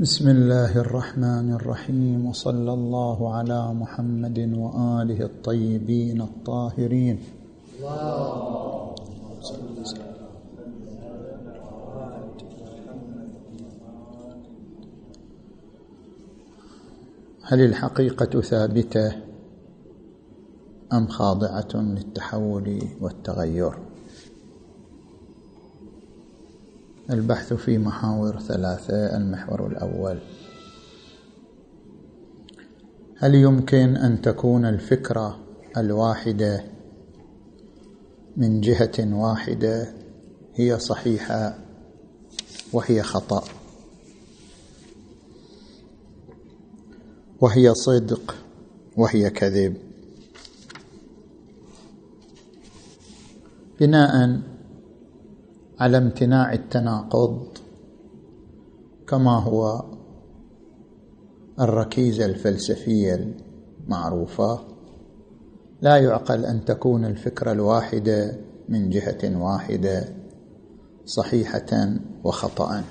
بسم الله الرحمن الرحيم وصلى الله على محمد وآله الطيبين الطاهرين. هل الحقيقة ثابتة أم خاضعة للتحول والتغير؟ البحث في محاور ثلاثة المحور الأول. هل يمكن أن تكون الفكرة الواحدة من جهة واحدة هي صحيحة وهي خطأ؟ وهي صدق وهي كذب. بناء على امتناع التناقض كما هو الركيزة الفلسفية المعروفة. لا يعقل أن تكون الفكرة الواحدة من جهة واحدة صحيحة وخطا.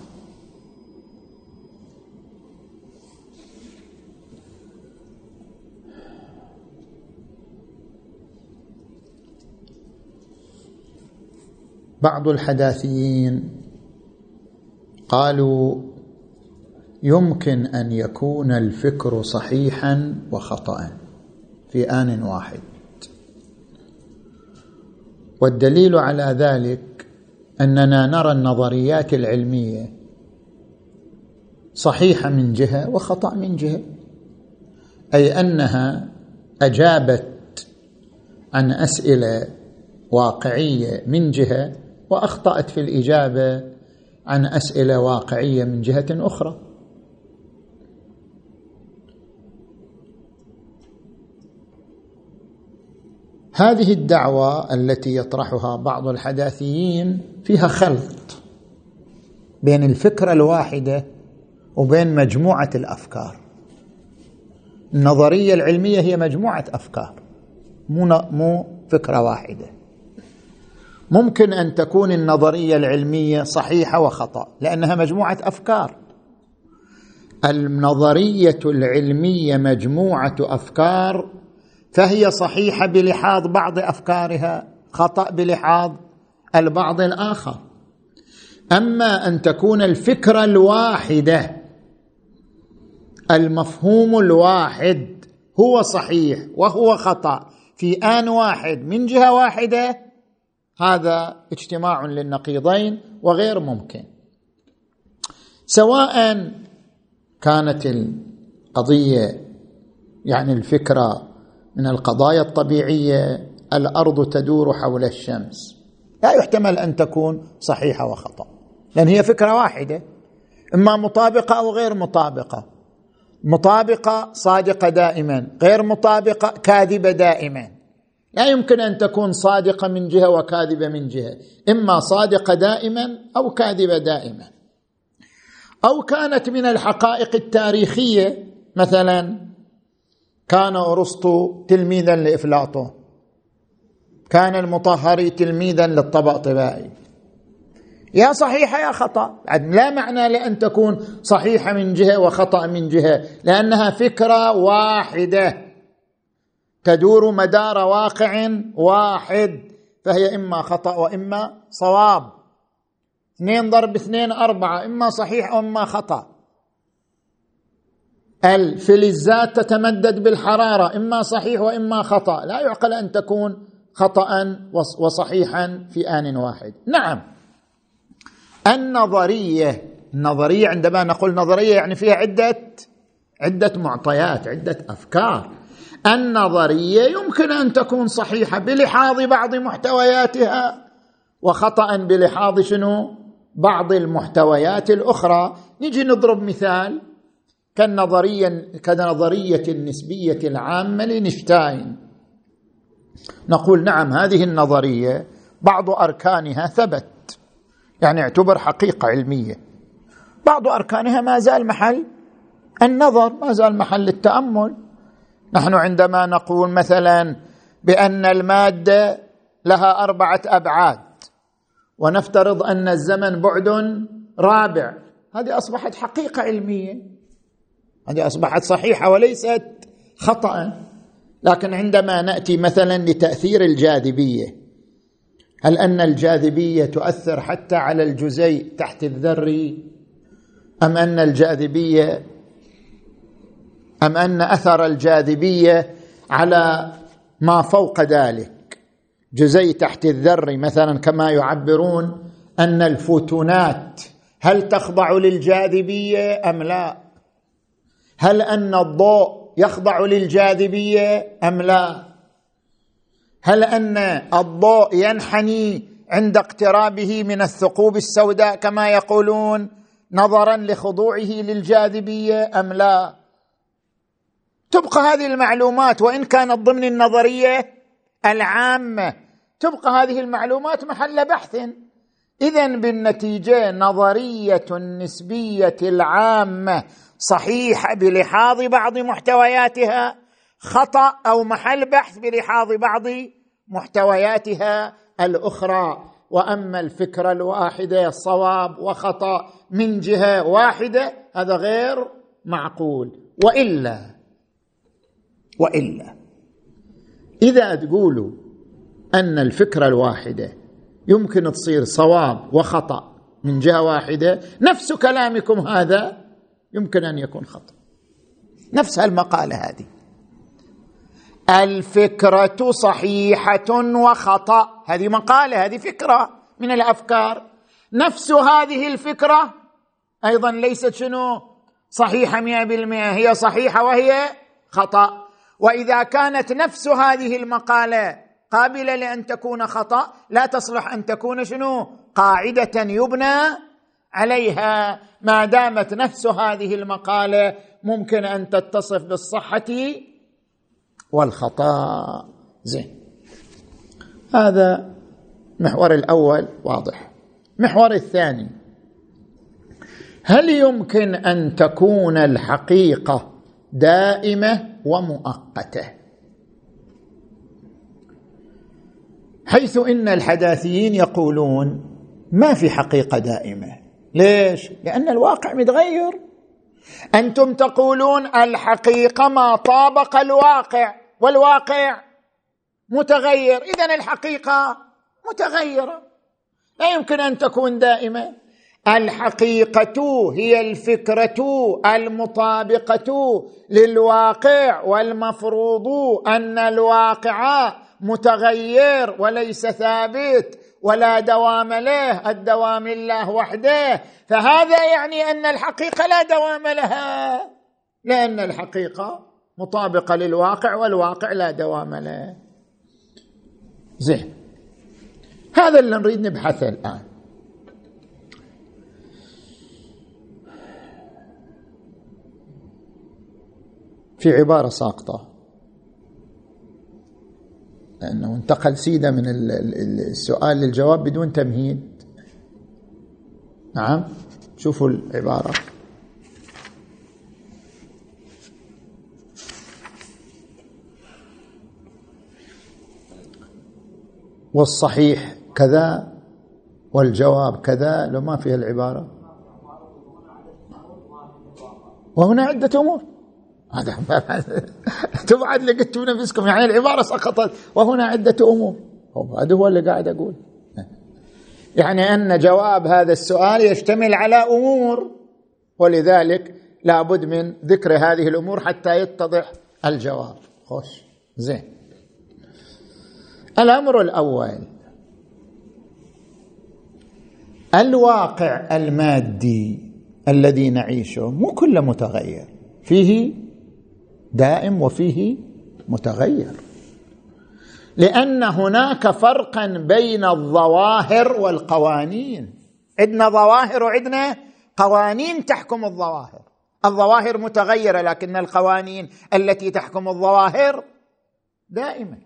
بعض الحداثيين قالوا يمكن أن يكون الفكر صحيحا وخطا في آن واحد. والدليل على ذلك أننا نرى النظريات العلمية صحيحة من جهة وخطأ من جهة أي أنها أجابت عن أسئلة واقعية من جهة وأخطأت في الإجابة عن أسئلة واقعية من جهة أخرى. هذه الدعوة التي يطرحها بعض الحداثيين فيها خلط بين الفكرة الواحدة وبين مجموعة الأفكار. النظرية العلمية هي مجموعة أفكار مو مو فكرة واحدة. ممكن أن تكون النظرية العلمية صحيحة وخطأ لأنها مجموعة أفكار. النظرية العلمية مجموعة أفكار فهي صحيحة بلحاظ بعض أفكارها خطأ بلحاظ البعض الآخر. أما أن تكون الفكرة الواحدة المفهوم الواحد هو صحيح وهو خطأ في آن واحد من جهة واحدة هذا اجتماع للنقيضين وغير ممكن. سواء كانت القضية يعني الفكرة من القضايا الطبيعية الأرض تدور حول الشمس. لا يحتمل أن تكون صحيحة وخطأ لأن هي فكرة واحدة. إما مطابقة أو غير مطابقة. مطابقة صادقة دائما غير مطابقة كاذبة دائما. لا يمكن أن تكون صادقة من جهة وكاذبة من جهة. إما صادقة دائما أو كاذبة دائما. أو كانت من الحقائق التاريخية مثلا كان أرسطو تلميذا لافلاطون كان المطهري تلميذا للطباطبائي يا صحيحه يا خطأ. لا معنى لأن تكون صحيحة من جهة وخطأ من جهة لأنها فكرة واحدة. تدور مدار واقع واحد فهي إما خطأ وإما صواب. اثنين ضرب اثنين أربعة إما صحيح أو إما خطأ. الفلزات تتمدد بالحرارة إما صحيح وإما خطأ. لا يعقل أن تكون خطأ وصحيحا في آن واحد. نعم. النظرية النظريه عندما نقول نظرية يعني فيها عدة عدة معطيات عدة أفكار. النظرية يمكن أن تكون صحيحة بلحاظ بعض محتوياتها وخطأ بلحاظ شنو؟ بعض المحتويات الأخرى. نجي نضرب مثال كالنظرية كنظرية النسبية العامة لنشتاين نقول نعم هذه النظرية بعض أركانها ثبت يعني اعتبر حقيقة علمية. بعض أركانها ما زال محل النظر ما زال محل التأمل. نحن عندما نقول مثلا بأن المادة لها أربعة أبعاد ونفترض أن الزمن بعد رابع هذه أصبحت حقيقة علمية. هذه أصبحت صحيحة وليست خطأ. لكن عندما نأتي مثلا لتأثير الجاذبية هل أن الجاذبية تؤثر حتى على الجزيء تحت الذري أم أن الجاذبية أم أن أثر الجاذبية على ما فوق ذلك؟ جزيء تحت الذر مثلا كما يعبرون أن الفوتونات هل تخضع للجاذبية أم لا؟ هل أن الضوء يخضع للجاذبية أم لا؟ هل أن الضوء ينحني عند اقترابه من الثقوب السوداء كما يقولون نظرا لخضوعه للجاذبية أم لا؟ تبقى هذه المعلومات وإن كانت ضمن النظرية العامة تبقى هذه المعلومات محل بحث. اذا بالنتيجة نظرية النسبية العامة صحيحه بلحاظ بعض محتوياتها خطأ أو محل بحث بلحاظ بعض محتوياتها الأخرى. وأما الفكرة الواحدة صواب وخطأ من جهة واحدة هذا غير معقول. وإلا وإلا. إذا تقولوا أن الفكرة الواحدة يمكن تصير صواب وخطأ من جهة واحدة نفس كلامكم هذا يمكن أن يكون خطأ. نفس هالمقاله هذه. الفكرة صحيحة وخطأ. هذه مقالة هذه فكرة من الأفكار. نفس هذه الفكرة أيضا ليست شنو؟ صحيحة مئة بالمئة. هي صحيحة وهي خطأ. وإذا كانت نفس هذه المقالة قابلة لأن تكون خطأ لا تصلح أن تكون شنو؟ قاعدة يبنى عليها. ما دامت نفس هذه المقالة ممكن أن تتصف بالصحة والخطأ. زين. هذا المحور الأول واضح. المحور الثاني. هل يمكن أن تكون الحقيقة دائمة ومؤقتة. حيث إن الحداثيين يقولون ما في حقيقة دائمة. ليش؟ لأن الواقع متغير. أنتم تقولون الحقيقة ما طابق الواقع والواقع متغير. اذا الحقيقة متغيرة. لا يمكن أن تكون دائمة. الحقيقة هي الفكرة المطابقة للواقع والمفروض أن الواقع متغير وليس ثابت ولا دوام له الدوام الله وحده. فهذا يعني أن الحقيقة لا دوام لها لأن الحقيقة مطابقة للواقع والواقع لا دوام له. زين هذا اللي نريد نبحثه الآن. في عبارة ساقطة. لأنه انتقل سيدة من السؤال للجواب بدون تمهيد. نعم شوفوا العبارة. والصحيح كذا والجواب كذا لو ما فيها العبارة. وهنا عدة أمور. أنتم بعد لقيتوا نفسكم. يعني العبارة سقطت وهنا عدة أمور. هذا هو اللي قاعد أقول. يعني أن جواب هذا السؤال يشتمل على أمور ولذلك لابد من ذكر هذه الأمور حتى يتضح الجواب. خوش. زين. الأمر الأول. الواقع المادي الذي نعيشه مو كله متغير. فيه دائم وفيه متغير. لأن هناك فرقا بين الظواهر والقوانين. عندنا ظواهر وعندنا قوانين تحكم الظواهر. الظواهر متغيرة لكن القوانين التي تحكم الظواهر دائما.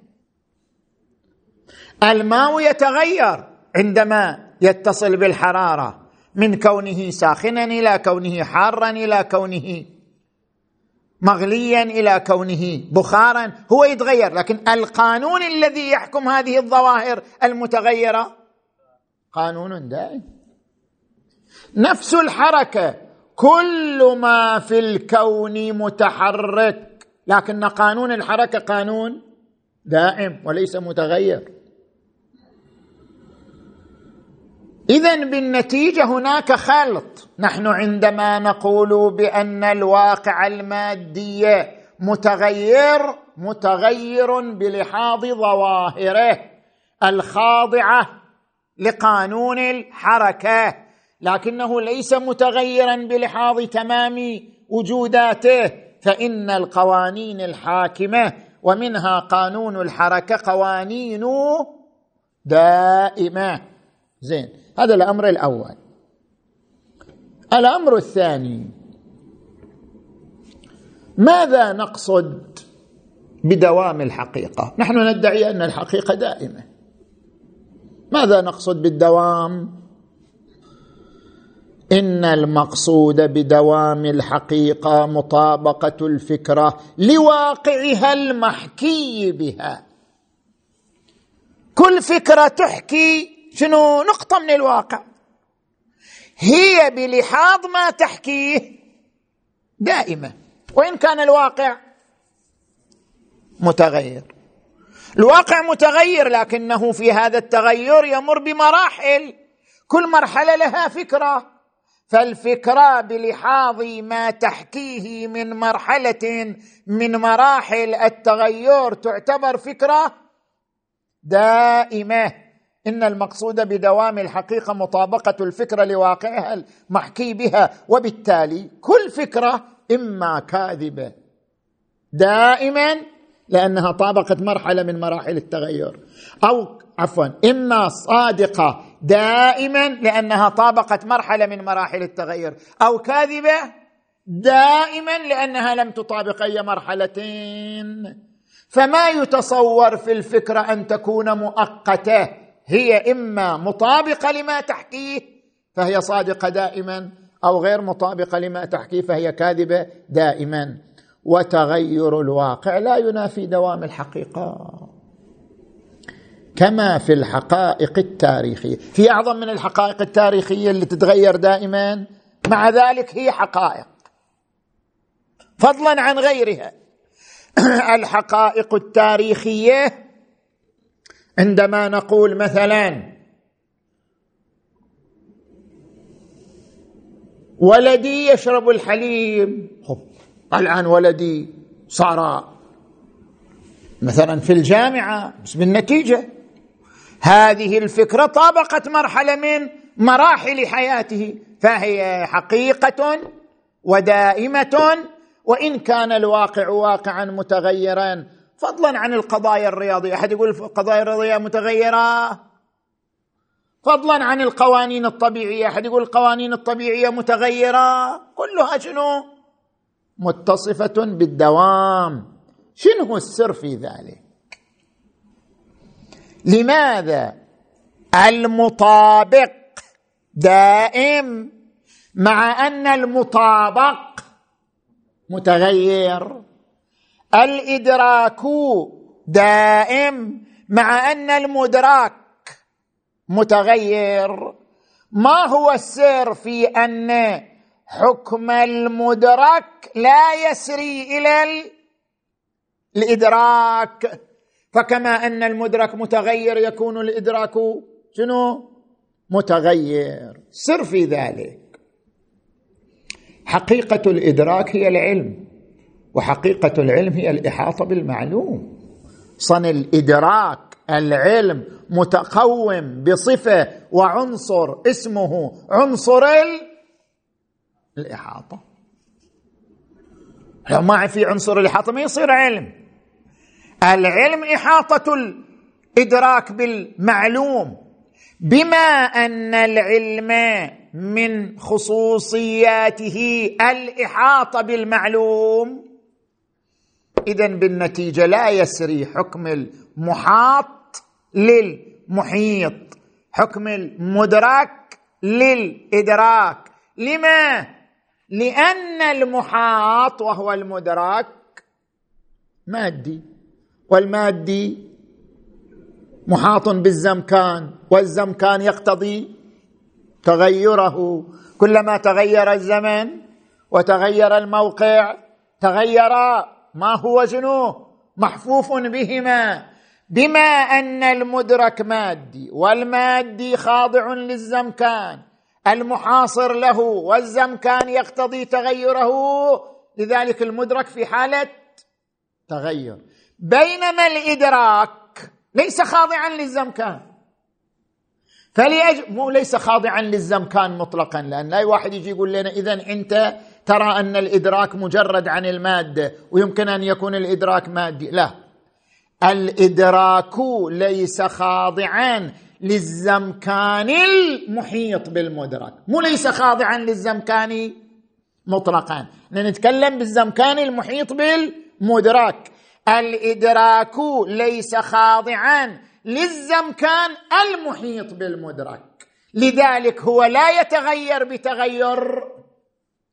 الماء يتغير عندما يتصل بالحرارة من كونه ساخنا إلى كونه حارا إلى كونه مغليا إلى كونه بخارا. هو يتغير لكن القانون الذي يحكم هذه الظواهر المتغيرة؟ قانون دائم. نفس الحركة. كل ما في الكون متحرك لكن قانون الحركة قانون دائم وليس متغير. اذا بالنتيجة هناك خلط. نحن عندما نقول بأن الواقع المادي متغير متغير بلحاظ ظواهره الخاضعة لقانون الحركة لكنه ليس متغيرا بلحاظ تمام وجوداته فإن القوانين الحاكمة ومنها قانون الحركة قوانين دائمة. زين هذا الأمر الأول. الأمر الثاني ماذا نقصد بدوام الحقيقة؟ نحن ندعي أن الحقيقة دائمة. ماذا نقصد بالدوام؟ إن المقصود بدوام الحقيقة مطابقة الفكرة لواقعها المحكي بها. كل فكرة تحكي شنو؟ نقطة من الواقع. هي بلحاظ ما تحكيه دائمة. وإن كان الواقع متغير. الواقع متغير لكنه في هذا التغير يمر بمراحل. كل مرحلة لها فكرة. فالفكرة بلحاظ ما تحكيه من مرحلة من مراحل التغير تعتبر فكرة دائمة. إن المقصود بدوام الحقيقة مطابقة الفكرة لواقعها المحكي بها وبالتالي كل فكرة إما كاذبة دائما لأنها طابقت مرحلة من مراحل التغير أو عفوا إما صادقة دائما لأنها طابقت مرحلة من مراحل التغير أو كاذبة دائما لأنها لم تطابق أي مرحلتين. فما يتصور في الفكرة أن تكون مؤقتة؟ هي إما مطابقة لما تحكيه فهي صادقة دائما أو غير مطابقة لما تحكيه فهي كاذبة دائما. وتغير الواقع لا ينافي دوام الحقيقة. كما في الحقائق التاريخية. في أعظم من الحقائق التاريخية اللي تتغير دائما مع ذلك هي حقائق. فضلا عن غيرها. الحقائق التاريخية عندما نقول مثلا ولدي يشرب الحليب. الآن ولدي صار مثلا في الجامعة بس بالنتيجة. هذه الفكرة طابقت مرحلة من مراحل حياته فهي حقيقة ودائمة وإن كان الواقع واقعا متغيرا فضلا عن القضايا الرياضية. أحد يقول القضايا الرياضية متغيرة. فضلا عن القوانين الطبيعية. أحد يقول القوانين الطبيعية متغيرة. كلها شنو؟ متصفة بالدوام. شنو السر في ذلك؟ لماذا المطابق دائم مع أن المطابق متغير؟ الإدراك دائم مع أن المدرك متغير. ما هو السر في أن حكم المدرك لا يسري إلى الإدراك. فكما أن المدرك متغير يكون الإدراك شنو؟ متغير. سر في ذلك. حقيقة الإدراك هي العلم. وحقيقة العلم هي الإحاطة بالمعلوم. صن الإدراك العلم متقوم بصفة وعنصر اسمه عنصر الإحاطة. لو ما في عنصر الإحاطة ما يصير علم. العلم إحاطة الإدراك بالمعلوم. بما أن العلم من خصوصياته الإحاطة بالمعلوم اذا بالنتيجة لا يسري حكم المحاط للمحيط. حكم المدرك للإدراك. لما؟ لأن المحاط وهو المدرك مادي والمادي محاط بالزمكان والزمكان يقتضي تغيره. كلما تغير الزمن وتغير الموقع تغير ما هو وزنه محفوف بهما. بما أن المدرك مادي والمادي خاضع للزمكان المحاصر له والزمكان يقتضي تغيره لذلك المدرك في حالة تغير. بينما الإدراك ليس خاضعا للزمكان. فليج مو ليس خاضعا للزمكان مطلقا لأن لا واحد يجي يقول لنا اذا أنت ترى أن الإدراك مجرد عن المادة ويمكن أن يكون الإدراك مادي. لا. الإدراك ليس خاضعا للزمكان المحيط بالمدرك. مو ليس خاضعا للزمكان مطلقا. نتكلم بالزمكان المحيط بالمدرك. الإدراك ليس خاضعا للزمكان المحيط بالمدرك. لذلك هو لا يتغير بتغير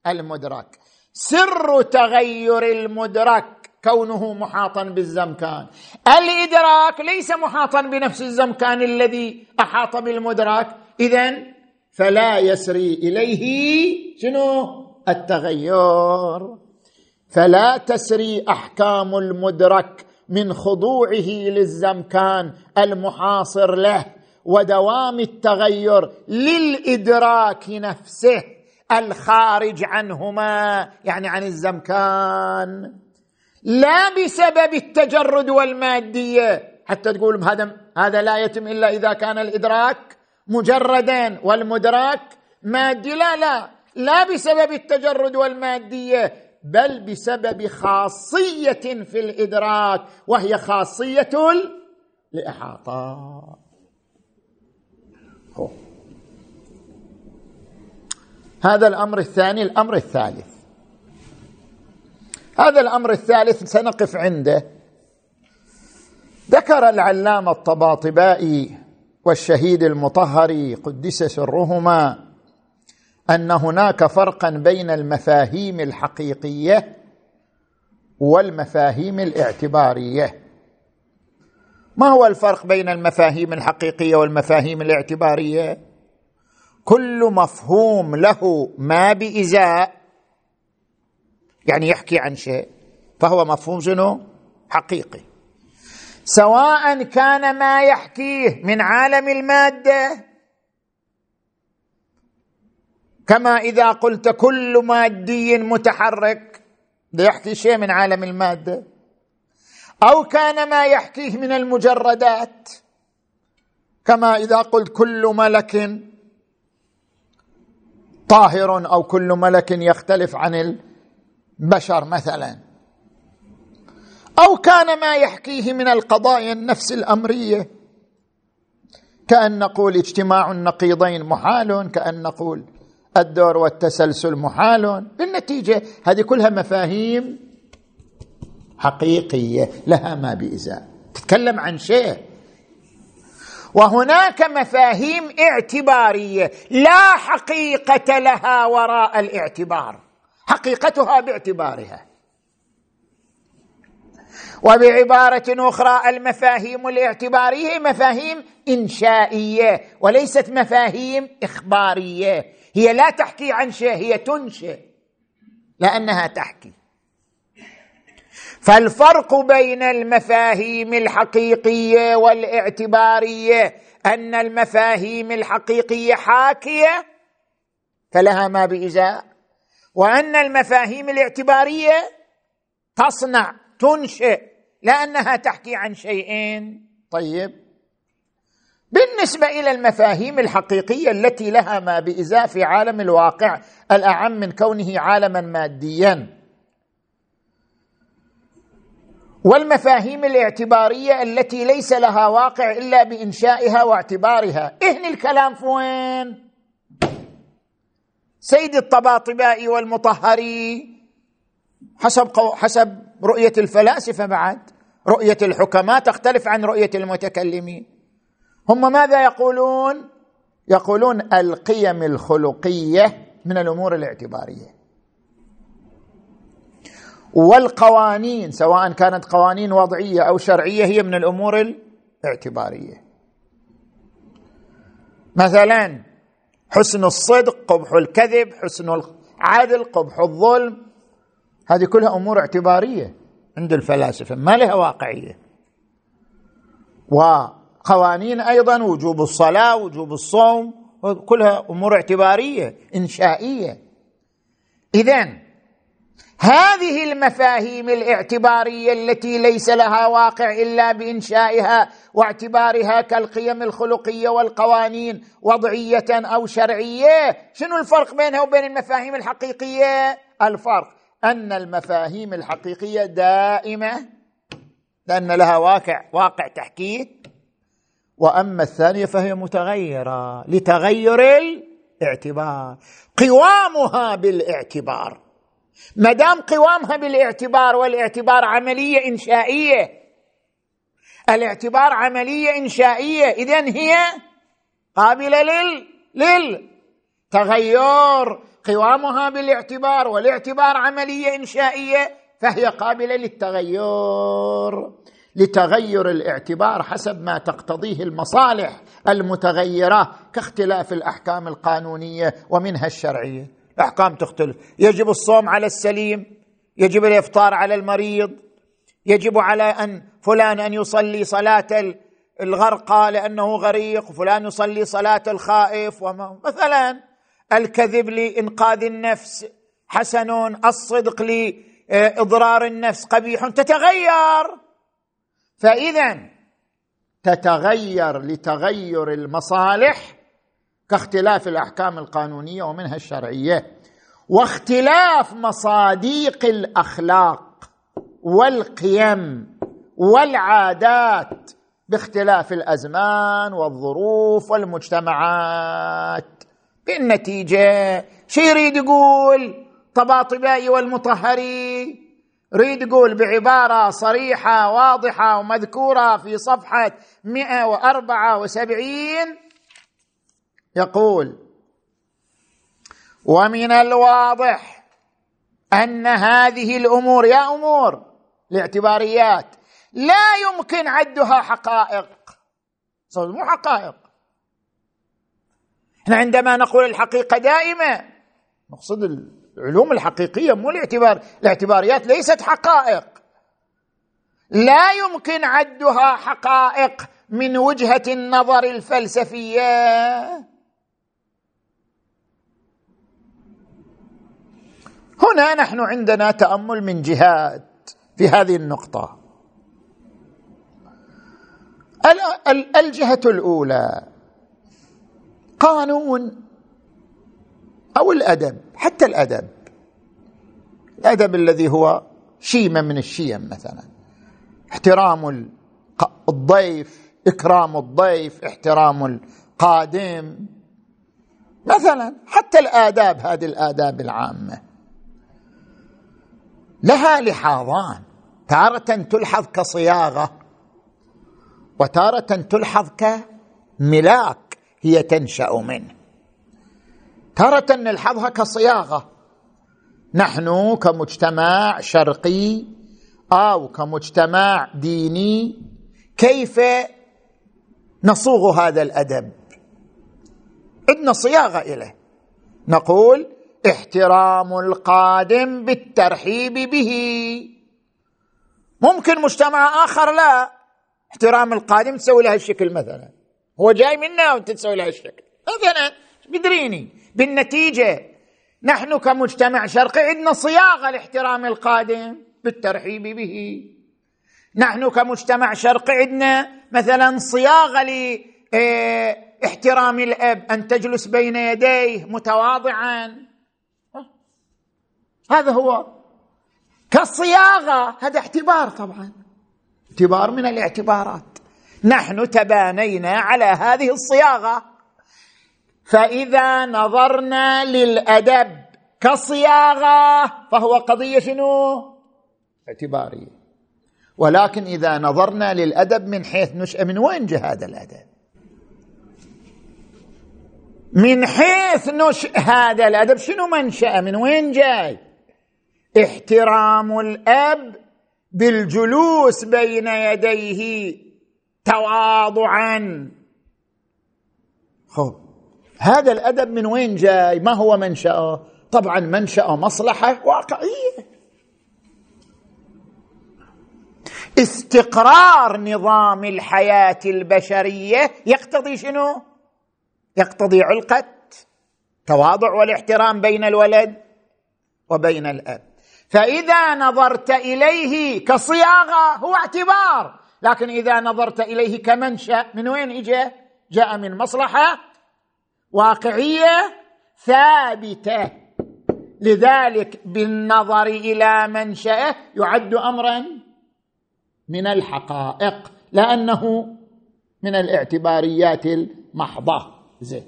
المدرك. سر تغير المدرك كونه محاطا بالزمكان. الإدراك ليس محاطا بنفس الزمكان الذي أحاط بالمدرك. اذا فلا يسري إليه شنو؟ التغير. فلا تسري أحكام المدرك من خضوعه للزمكان المحاصر له ودوام التغير للإدراك نفسه. الخارج عنهما يعني عن الزمكان. لا بسبب التجرد والمادية. حتى تقول هذا هذا لا يتم إلا إذا كان الإدراك مجردا والمدراك مادي. لا لا. لا بسبب التجرد والمادية بل بسبب خاصية في الإدراك وهي خاصية الإحاطة. هذا الأمر الثاني الأمر الثالث. هذا الأمر الثالث سنقف عنده. ذكر العلامة الطباطبائي والشهيد المطهري قدس سرهما أن هناك فرقا بين المفاهيم الحقيقية والمفاهيم الاعتبارية. ما هو الفرق بين المفاهيم الحقيقية والمفاهيم الاعتبارية؟ كل مفهوم له ما بإزاء يعني يحكي عن شيء فهو مفهوم شنو؟ حقيقي. سواء كان ما يحكيه من عالم المادة كما إذا قلت كل مادي متحرك يحكي شيء من عالم المادة. أو كان ما يحكيه من المجردات كما إذا قلت كل ملك طاهر أو كل ملك يختلف عن بشر مثلا. أو كان ما يحكيه من القضايا النفس الأمرية. كأن نقول اجتماع النقيضين محال كأن نقول الدور والتسلسل محال بالنتيجة هذه كلها مفاهيم حقيقية لها ما بإزاء. تتكلم عن شيء. وهناك مفاهيم اعتبارية لا حقيقة لها وراء الاعتبار. حقيقتها باعتبارها. وبعبارة أخرى المفاهيم الاعتبارية مفاهيم إنشائية وليست مفاهيم إخبارية. هي لا تحكي عن شيء هي تنشئ لأنها تحكي. فالفرق بين المفاهيم الحقيقية والاعتبارية أن المفاهيم الحقيقية حاكية فلها ما بإزاء وأن المفاهيم الاعتبارية تصنع تنشئ لأنها تحكي عن شيئين. طيب بالنسبة إلى المفاهيم الحقيقية التي لها ما بإزاء في عالم الواقع الأعم من كونه عالما ماديا. والمفاهيم الاعتبارية التي ليس لها واقع إلا بإنشائها واعتبارها. إهن الكلام فوين؟ سيد الطباطبائي والمطهري حسب قو... حسب رؤية الفلاسفة بعد رؤية الحكماء تختلف عن رؤية المتكلمين. هم ماذا يقولون؟ يقولون القيم الخلقية من الأمور الاعتبارية. والقوانين سواء كانت قوانين وضعية أو شرعية هي من الأمور الاعتبارية. مثلا حسن الصدق قبح الكذب حسن العدل قبح الظلم هذه كلها أمور اعتبارية عند الفلاسفة ما لها واقعية. وقوانين أيضا وجوب الصلاة وجوب الصوم كلها أمور اعتبارية إنشائية. اذا هذه المفاهيم الاعتبارية التي ليس لها واقع إلا بإنشائها واعتبارها كالقيم الخلقية والقوانين وضعية أو شرعية. شنو الفرق بينها وبين المفاهيم الحقيقية؟ الفرق أن المفاهيم الحقيقية دائمة لأن لها واقع واقع تحكيه وأما الثانية فهي متغيرة لتغير الاعتبار قوامها بالاعتبار. ما دام قوامها بالاعتبار والاعتبار عملية إنشائية. الاعتبار عملية إنشائية. اذا هي قابلة لل للتغير قوامها بالاعتبار والاعتبار عملية إنشائية فهي قابلة للتغير. لتغير الاعتبار حسب ما تقتضيه المصالح المتغيرة كاختلاف الأحكام القانونية ومنها الشرعية. الاحكام تختلف. يجب الصوم على السليم يجب الإفطار على المريض يجب على أن فلان أن يصلي صلاة الغرقى لأنه غريق وفلان يصلي صلاة الخائف وما مثلا الكذب لإنقاذ النفس حسن الصدق لإضرار النفس قبيح تتغير. فاذا تتغير لتغير المصالح كاختلاف الأحكام القانونية ومنها الشرعية. واختلاف مصاديق الأخلاق والقيم والعادات باختلاف الأزمان والظروف والمجتمعات. بالنتيجة شو يريد يقول؟ طباطبائي والمطهري. يريد يقول بعبارة صريحة واضحة ومذكورة في صفحة 174 يقول ومن الواضح أن هذه الأمور يا أمور الاعتباريات لا يمكن عدها حقائق. مو حقائق. إحنا عندما نقول الحقيقة دائمة نقصد العلوم الحقيقية مو الاعتبار الاعتباريات ليست حقائق. لا يمكن عدها حقائق من وجهة النظر الفلسفية. هنا نحن عندنا تأمل من جهات في هذه النقطة. الجهة الأولى قانون أو الأدب حتى الأدب. الأدب الذي هو شيمة من الشيم مثلا. احترام الضيف إكرام الضيف احترام القادم. مثلا حتى الآداب هذه الآداب العامة. لها لحاظان. تارة تلحظ كصياغة وتارة تلحظ كملاك هي تنشأ منه. تارة نلحظها كصياغة. نحن كمجتمع شرقي أو كمجتمع ديني كيف نصوغ هذا الأدب؟ عندنا صياغة إليه. نقول احترام القادم بالترحيب به. ممكن مجتمع آخر لا. احترام القادم تسوي له الشكل مثلا. هو جاي منا وانت تسوي له الشكل مثلا بدريني. بالنتيجة نحن كمجتمع شرقي عندنا صياغة لاحترام القادم بالترحيب به. نحن كمجتمع شرقي عندنا مثلا صياغة لاحترام الأب أن تجلس بين يديه متواضعا. هذا هو كالصياغه هذا اعتبار طبعا. اعتبار من الاعتبارات. نحن تبانينا على هذه الصياغة. فإذا نظرنا للأدب كصياغة فهو قضية شنو؟ اعتبارية. ولكن إذا نظرنا للأدب من حيث نشأ من وين جاء هذا الأدب؟ من حيث نشأ هذا الأدب شنو منشأ من وين جاي؟ احترام الأب بالجلوس بين يديه تواضعا. خب هذا الأدب من وين جاي؟ ما هو منشأه؟ طبعا منشأه مصلحة واقعية. استقرار نظام الحياة البشرية يقتضي شنو؟ يقتضي علقة تواضع والاحترام بين الولد وبين الأب. فإذا نظرت إليه كصياغة هو اعتبار. لكن إذا نظرت إليه كمنشأ من وين اجى جاء من مصلحة واقعية ثابتة. لذلك بالنظر إلى منشأه يعد امرا من الحقائق لأنه من الاعتباريات المحضة. زين.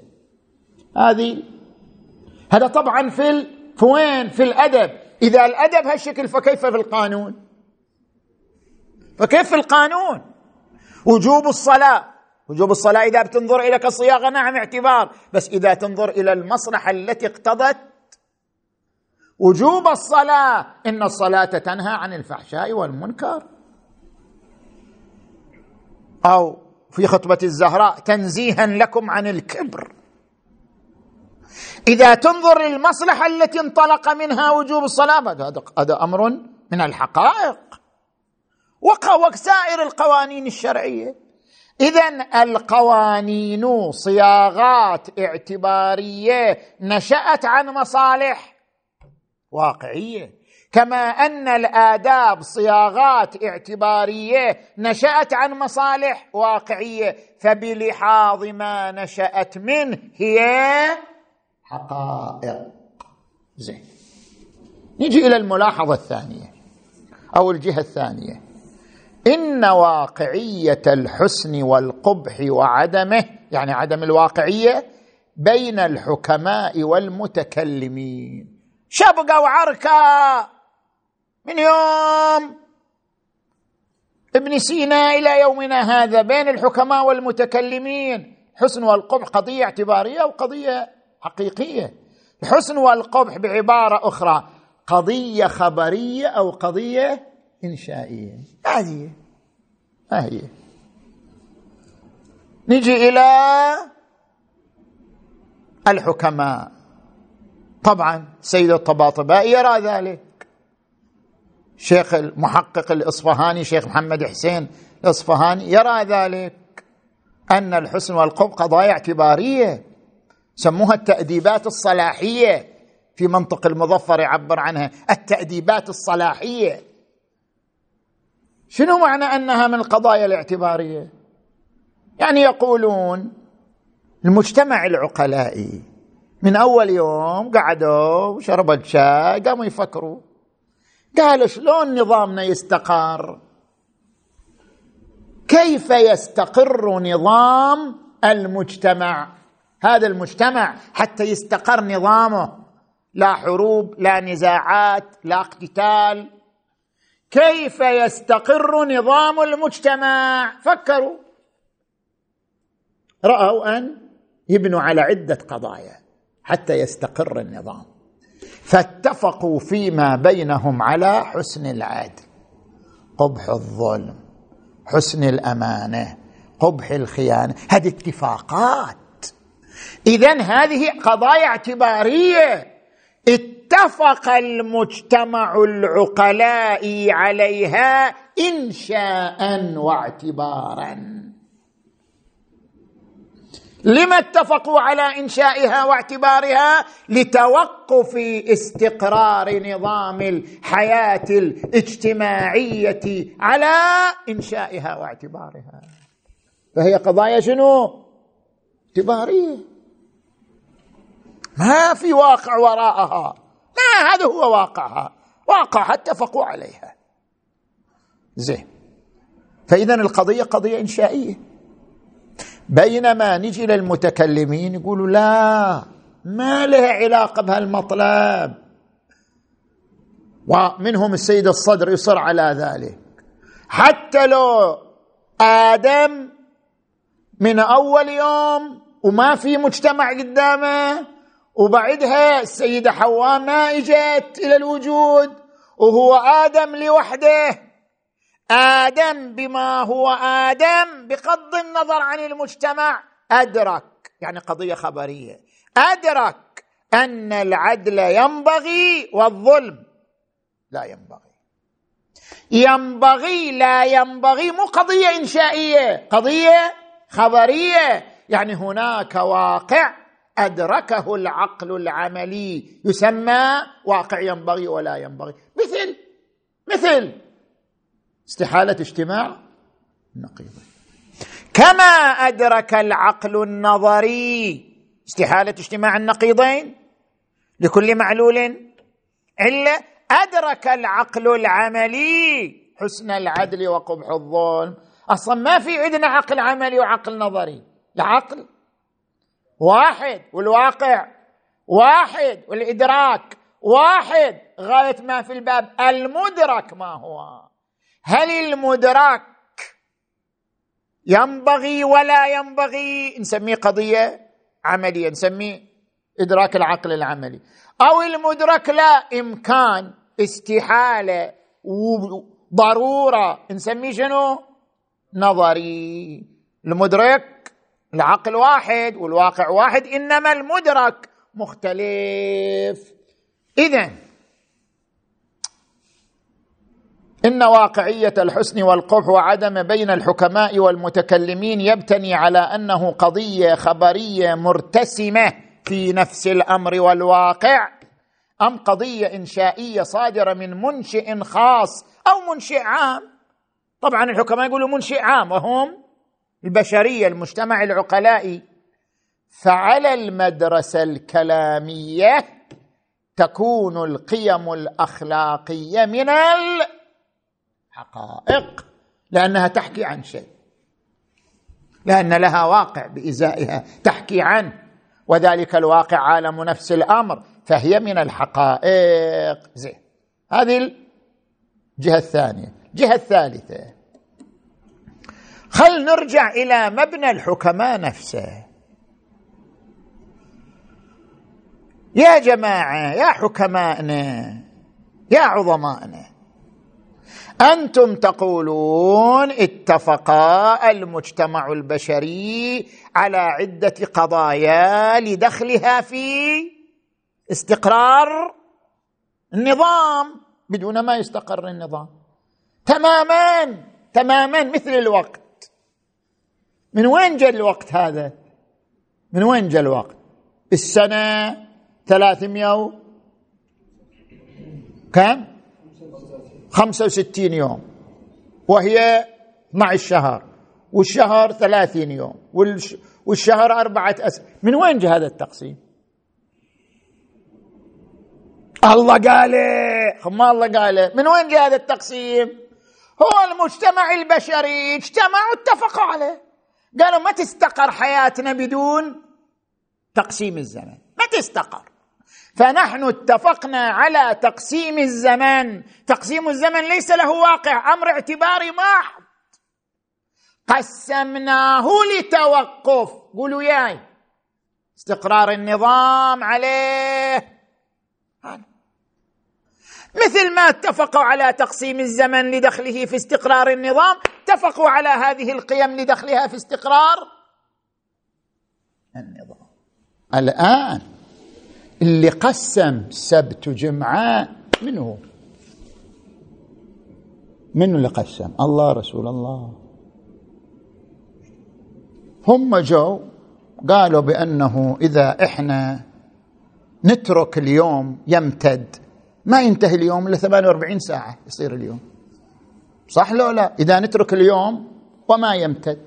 هذه هذا طبعا في ال... في وين؟ إذا الأدب هالشكل فكيف في القانون؟ فكيف في القانون؟ وجوب الصلاة. وجوب الصلاة إذا بتنظر إلى كصياغة نعم اعتبار بس إذا تنظر إلى المصلحة التي اقتضت وجوب الصلاة إن الصلاة تنهى عن الفحشاء والمنكر. أو في خطبة الزهراء تنزيها لكم عن الكبر. إذا تنظر للمصلحة التي انطلق منها وجوب الصلاة هذا أمر من الحقائق. وكسائر القوانين الشرعية. اذا القوانين صياغات اعتبارية نشأت عن مصالح واقعية. كما أن الآداب صياغات اعتبارية نشأت عن مصالح واقعية. فبلحاظ ما نشأت منه هي حقائق. زين. نجي إلى الملاحظة الثانية أو الجهة الثانية. إن واقعية الحسن والقبح وعدمه يعني عدم الواقعية بين الحكماء والمتكلمين. شبقه وعركه من يوم؟ ابن سينا إلى يومنا هذا بين الحكماء والمتكلمين. حسن والقبح قضية اعتبارية وقضيه حقيقية. الحسن والقبح بعبارة أخرى قضية خبرية أو قضية إنشائية. هذه ما هي؟ نجي إلى الحكماء. طبعا سيد الطباطبائي يرى ذلك. شيخ المحقق الإصفهاني شيخ محمد حسين الإصفهاني يرى ذلك أن الحسن والقبح قضايا اعتبارية. سموها التأديبات الصلاحية. في منطق المظفر يعبر عنها. التأديبات الصلاحية. شنو معنى أنها من القضايا الاعتبارية؟ يعني يقولون المجتمع العقلائي من أول يوم قعدوا وشربوا الشاي قاموا يفكروا. قالوا شلون نظامنا يستقر؟ كيف يستقر نظام المجتمع؟ هذا المجتمع حتى يستقر نظامه. لا حروب لا نزاعات لا اقتتال. كيف يستقر نظام المجتمع؟ فكروا. رأوا أن يبنوا على عدة قضايا حتى يستقر النظام. فاتفقوا فيما بينهم على حسن العدل قبح الظلم حسن الأمانة قبح الخيانة. هذه اتفاقات. اذا هذه قضايا اعتبارية. اتفق المجتمع العقلاء عليها انشاء واعتبارا. لما اتفقوا على إنشائها واعتبارها؟ لتوقف استقرار نظام الحياة الاجتماعية على إنشائها واعتبارها. فهي قضايا شنو؟ اعتبارية. ما في واقع وراءها. ما هذا هو واقعها. واقعها اتفقوا عليها. زين. فاذا القضية قضية إنشائية. بينما نجي للمتكلمين يقولوا لا ما لها علاقة بهالمطلب. ومنهم السيد الصدر يصر على ذلك. حتى لو آدم من أول يوم وما في مجتمع قدامه وبعدها السيدة حواء ما إجت إلى الوجود وهو آدم لوحده. آدم بما هو آدم بغض النظر عن المجتمع. أدرك يعني قضية خبرية. أدرك أن العدل ينبغي والظلم لا ينبغي. ينبغي لا ينبغي مو قضية إنشائية قضية خبرية. يعني هناك واقع أدركه العقل العملي. يسمى واقع ينبغي ولا ينبغي. مثل مثل استحالة اجتماع النقيضين كما أدرك العقل النظري استحالة اجتماع النقيضين لكل معلول إلا أدرك العقل العملي حسن العدل وقبح الظلم. أصلا ما في عندنا عقل عملي وعقل نظري. العقل واحد والواقع واحد والإدراك واحد. غاية ما في الباب المدرك ما هو. هل المدرك ينبغي ولا ينبغي؟ نسميه قضية عملية نسميه إدراك العقل العملي. أو المدرك لا إمكان استحالة ضرورة. نسميه شنو؟ نظري. المدرك العقل واحد والواقع واحد إنما المدرك مختلف. اذا إن واقعية الحسن والقبح وعدم بين الحكماء والمتكلمين يبتني على أنه قضية خبرية مرتسمة في نفس الأمر والواقع أم قضية إنشائية صادرة من منشئ خاص أو منشئ عام؟ طبعا الحكماء يقولوا منشئ عام وهم البشرية المجتمع العقلائي فعلى المدرسة الكلامية تكون القيم الأخلاقية من الحقائق لأنها تحكي عن شيء لأن لها واقع بإزائها تحكي عنه وذلك الواقع عالم نفس الأمر فهي من الحقائق. زين هذه الجهة الثانية. الجهة الثالثة خل نرجع إلى مبنى الحكماء نفسه. يا جماعة يا حكمائنا يا عظمائنا أنتم تقولون اتفق المجتمع البشري على عدة قضايا لدخلها في استقرار النظام بدون ما يستقر النظام. تماما تماما مثل الوقت. من وين جاء الوقت هذا؟ من وين جاء الوقت؟ السنة ثلاثمائة كم؟ خمسة وستين يوم. وهي مع الشهر. والشهر ثلاثين يوم. والشهر أربعة أس من وين جاء هذا التقسيم؟ الله قاله. ما الله قاله. من وين جاء هذا التقسيم؟ هو المجتمع البشري. اجتمعوا اتفقوا عليه. قالوا ما تستقر حياتنا بدون تقسيم الزمن. ما تستقر. فنحن اتفقنا على تقسيم الزمن. تقسيم الزمن ليس له واقع أمر اعتباري محض قسمناه لتوقف. قولوا ياي. استقرار النظام عليه. مثل ما اتفقوا على تقسيم الزمن لدخله في استقرار النظام اتفقوا على هذه القيم لدخلها في استقرار النظام. الآن اللي قسم سبت جمعة من هو اللي قسم؟ الله رسول الله. هم جو قالوا بأنه إذا إحنا نترك اليوم يمتد ما ينتهي اليوم إلا 48 ساعة يصير اليوم. صح لو لا؟ إذا نترك اليوم وما يمتد.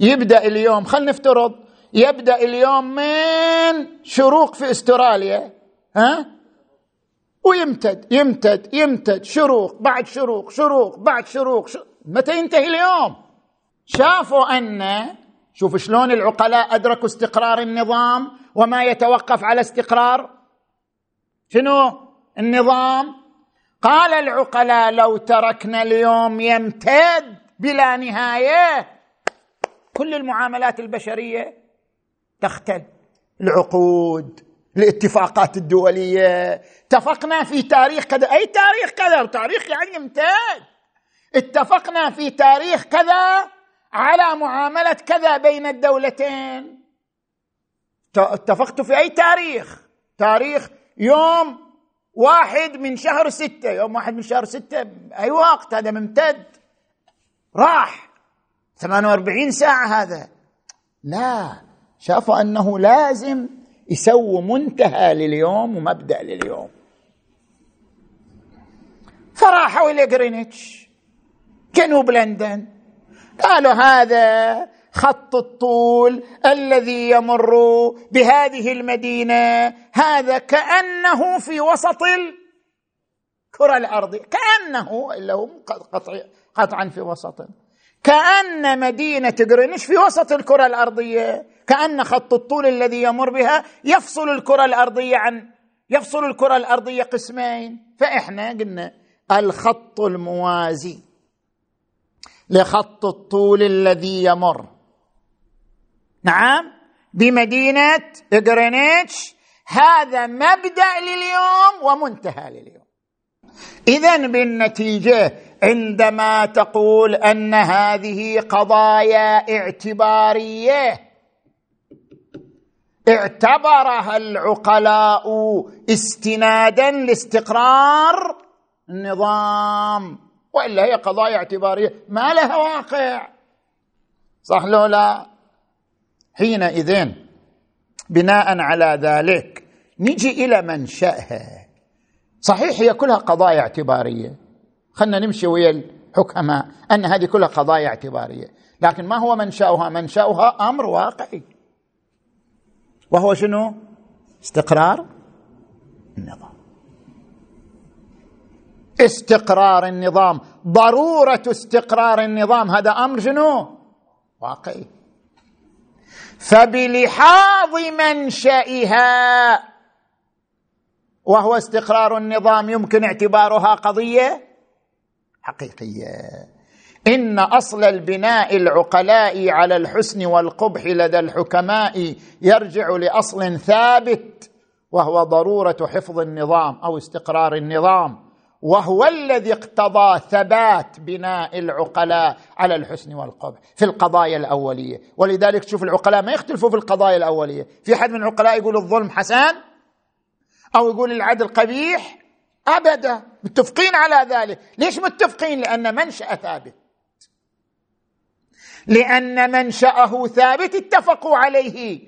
يبدأ اليوم خلينا نفترض يبدأ اليوم من شروق في استراليا ها؟ ويمتد يمتد يمتد شروق بعد شروق شروق بعد شروق, متى ينتهي اليوم؟ شافوا أن شوف شلون العقلاء أدركوا استقرار النظام وما يتوقف على استقرار. شنو؟ النظام. قال العقلاء لو تركنا اليوم يمتد بلا نهاية كل المعاملات البشرية تختل. العقود الاتفاقات الدولية. اتفقنا في تاريخ كذا. أي تاريخ كذا؟ تاريخ يعني يمتد. اتفقنا في تاريخ كذا على معاملة كذا بين الدولتين. اتفقت في أي تاريخ؟ تاريخ يوم واحد من شهر ستة يوم واحد من شهر ستة أي وقت؟ هذا ممتد. راح. 48 ساعة هذا. لا. شافوا أنه لازم يسووا منتهى لليوم ومبدأ لليوم. فراحوا إلى جرينتش جنوب لندن قالوا هذا خط الطول الذي يمر بهذه المدينة. هذا كأنه في وسط الكره الارضيه كأنه إلا هو قطعا في وسط. كأن مدينة جرينش في وسط الكرة الأرضية. كأن خط الطول الذي يمر بها يفصل الكرة الأرضية عن يفصل الكرة الأرضية قسمين. فإحنا قلنا الخط الموازي لخط الطول الذي يمر. نعم. بمدينة جرينتش هذا مبدأ لليوم ومنتهى لليوم. اذا بالنتيجة عندما تقول أن هذه قضايا اعتبارية اعتبرها العقلاء استنادا لاستقرار النظام وإلا هي قضايا اعتبارية ما لها واقع. صح لو لا؟ حينئذ بناء على ذلك نجي إلى منشاها صحيح هي كلها قضايا اعتبارية. خلنا نمشي ويا الحكماء أن هذه كلها قضايا اعتبارية. لكن ما هو منشاها منشاها أمر واقعي. وهو شنو؟ استقرار النظام. استقرار النظام ضرورة استقرار النظام. هذا أمر شنو؟ واقعي. فبلحاظ منشئها وهو استقرار النظام يمكن اعتبارها قضية حقيقية. إن أصل البناء العقلاء على الحسن والقبح لدى الحكماء يرجع لأصل ثابت وهو ضرورة حفظ النظام أو استقرار النظام. وهو الذي اقتضى ثبات بناء العقلاء على الحسن والقبح في القضايا الأولية. ولذلك تشوف العقلاء ما يختلفوا في القضايا الأولية. في حد من العقلاء يقول الظلم حسن؟ أو يقول العدل قبيح؟ أبدا. متفقين على ذلك. ليش متفقين؟ لأن منشأ ثابت. لأن منشأه ثابت اتفقوا عليه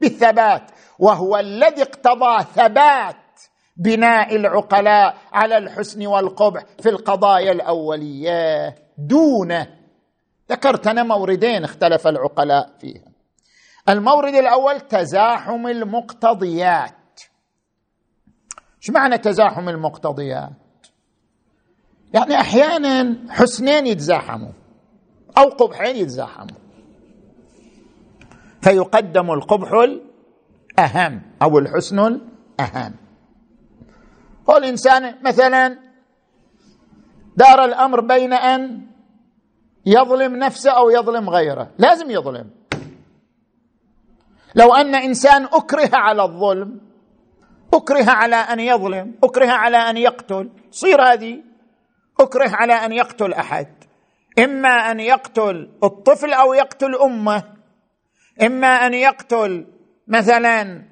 بالثبات. وهو الذي اقتضى ثبات بناء العقلاء على الحسن والقبح في القضايا الأولية. دونه ذكرت أنا موردين اختلف العقلاء فيها. المورد الأول تزاحم المقتضيات. إيش معنى تزاحم المقتضيات؟ يعني أحيانا حسنين يتزاحموا أو قبحين يتزاحموا. فيقدم القبح الأهم أو الحسن الأهم. هو الانسان مثلا دار الأمر بين أن يظلم نفسه أو يظلم غيره؟ لازم يظلم. لو أن إنسان أكره على الظلم أكره على أن يظلم أكره على أن يقتل صير هذه. أكره على أن يقتل أحد. إما أن يقتل الطفل أو يقتل أمه. إما أن يقتل مثلا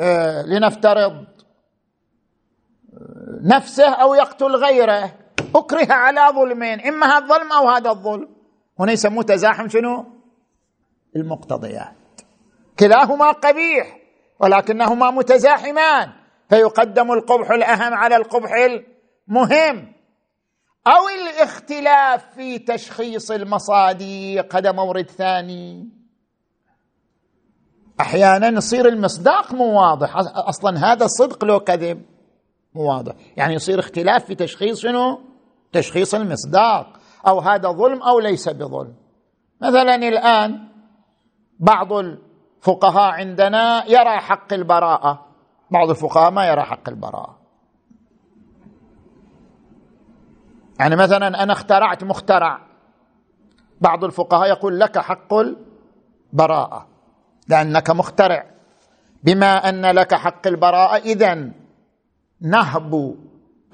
آه لنفترض نفسه أو يقتل غيره. أكره على ظلمين إما هذا الظلم أو هذا الظلم. هنا يسموه تزاحم شنو؟ المقتضيات. كلاهما قبيح ولكنهما متزاحمان. فيقدم القبح الأهم على القبح المهم. أو الاختلاف في تشخيص المصادق هذا مورد ثاني. أحيانا يصير المصداق مو واضح. أصلا هذا صدق لو كذب. مو واضح. يعني يصير اختلاف في تشخيص شنو؟ تشخيص المصداق. أو هذا ظلم أو ليس بظلم. مثلا الآن بعض الفقهاء عندنا يرى حق البراءة. بعض الفقهاء ما يرى حق البراءة. يعني مثلا أنا اخترعت مخترع. بعض الفقهاء يقول لك حق البراءة. لأنك مخترع. بما أن لك حق البراءة اذا نهب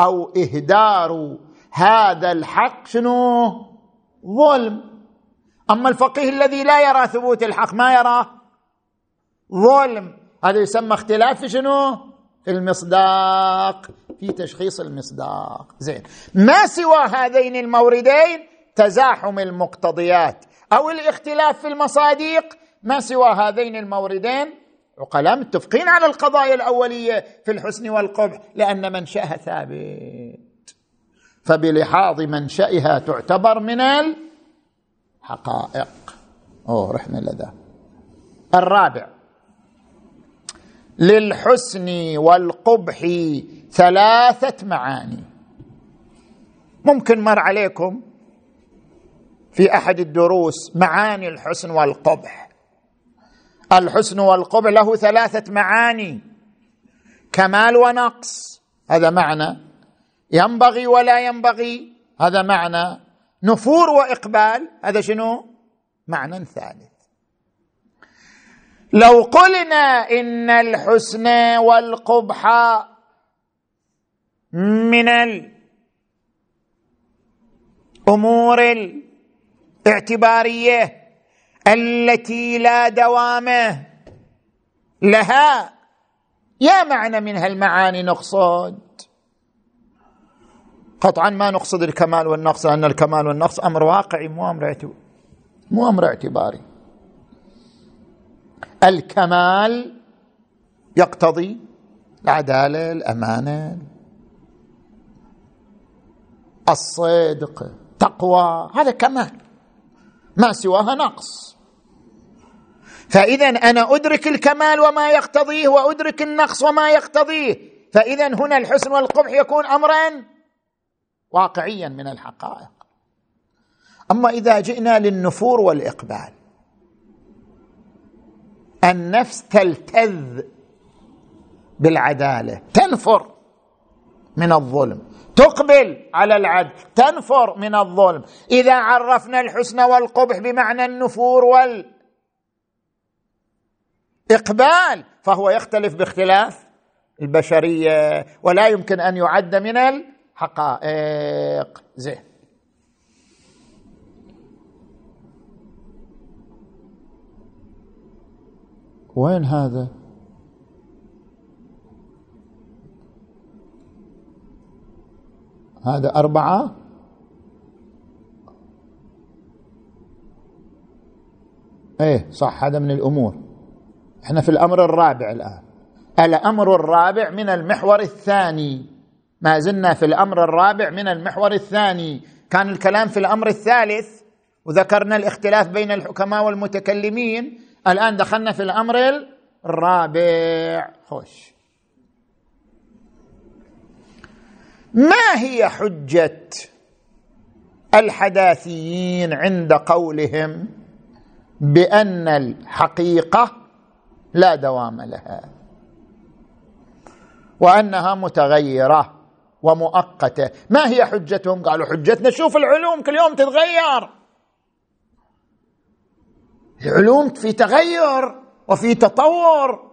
أو إهدار هذا الحق شنو؟ ظلم. أما الفقيه الذي لا يرى ثبوت الحق ما يراه؟ ظلم. هذا يسمى اختلاف في شنو؟ في المصداق في تشخيص المصداق. زين. ما سوى هذين الموردين تزاحم المقتضيات أو الاختلاف في المصادق ما سوى هذين الموردين عقلاء متفقين على القضايا الأولية في الحسن والقبح لأن منشأها ثابت. فبلحاظ منشئها تعتبر من الحقائق. أوه رحنا لذا. الرابع. للحسن والقبح ثلاثة معاني. ممكن مر عليكم في أحد الدروس معاني الحسن والقبح. الحسن والقبح له ثلاثة معاني. كمال ونقص هذا معنى. ينبغي ولا ينبغي هذا معنى. نفور وإقبال هذا شنو؟ معنى ثالث. لو قلنا إن الحسن والقبح من الأمور الاعتبارية التي لا دوام لها. يا معنى من هالمعاني نقصد. قطعا ما نقصد الكمال والنقص لأن الكمال والنقص أمر واقعي مو أمر مو أمر اعتباري. الكمال يقتضي العدالة الأمانة الصدق تقوى هذا كمال. ما سواها نقص. فاذا أنا أدرك الكمال وما يقتضيه وأدرك النقص وما يقتضيه. فاذا هنا الحسن والقبح يكون امرا واقعيا من الحقائق. أما إذا جئنا للنفور والإقبال النفس تلتذ بالعدالة تنفر من الظلم. تقبل على العدل تنفر من الظلم. إذا عرفنا الحسن والقبح بمعنى النفور والاقبال فهو يختلف باختلاف البشرية ولا يمكن أن يعد من الحقائق. زين. وين هذا؟ هذا أربعة. إيه صح هذا من الأمور. إحنا في الأمر الرابع الآن. الأمر الرابع من المحور الثاني. ما زلنا في الأمر الرابع من المحور الثاني. كان الكلام في الأمر الثالث وذكرنا الاختلاف بين الحكماء والمتكلمين. الآن دخلنا في الأمر الرابع. خوش. ما هي حجة الحداثيين عند قولهم بأن الحقيقة لا دوام لها؟ وأنها متغيرة ومؤقتة. ما هي حجتهم؟ قالوا حجتنا شوف العلوم كل يوم تتغير. العلوم في تغير وفي تطور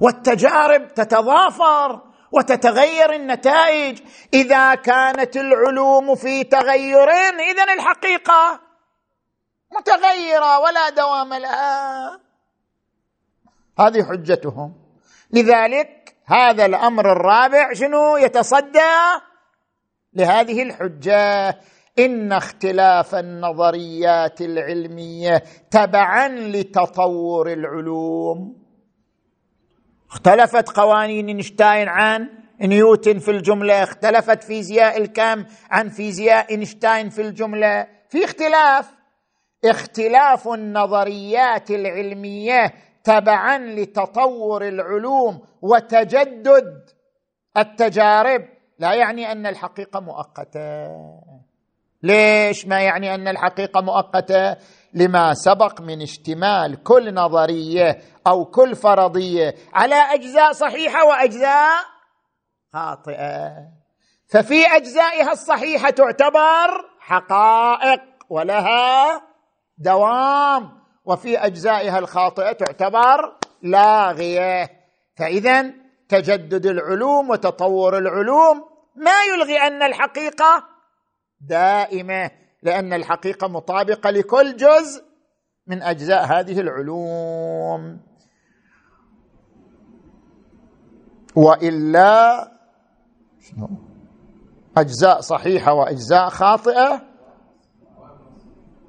والتجارب تتضافر وتتغير النتائج إذا كانت العلوم في تغير اذا الحقيقة متغيرة ولا دوام لها. هذه حجتهم. لذلك هذا الأمر الرابع شنو؟ يتصدى لهذه الحجة. إن اختلاف النظريات العلمية تبعا لتطور العلوم. اختلفت قوانين اينشتاين عن نيوتن في الجملة اختلفت فيزياء الكم عن فيزياء إينشتاين في الجملة. في اختلاف. اختلاف النظريات العلمية تبعا لتطور العلوم وتجدد التجارب. لا يعني أن الحقيقة مؤقتة. ليش ما يعني أن الحقيقة مؤقتة؟ لما سبق من اشتمال كل نظرية أو كل فرضية على أجزاء صحيحة وأجزاء خاطئة. ففي أجزائها الصحيحة تعتبر حقائق ولها دوام وفي أجزائها الخاطئة تعتبر لاغية. فإذا تجدد العلوم وتطور العلوم ما يلغي أن الحقيقة دائمة. لأن الحقيقة مطابقة لكل جزء من أجزاء هذه العلوم. وإلا أجزاء صحيحة وأجزاء خاطئة.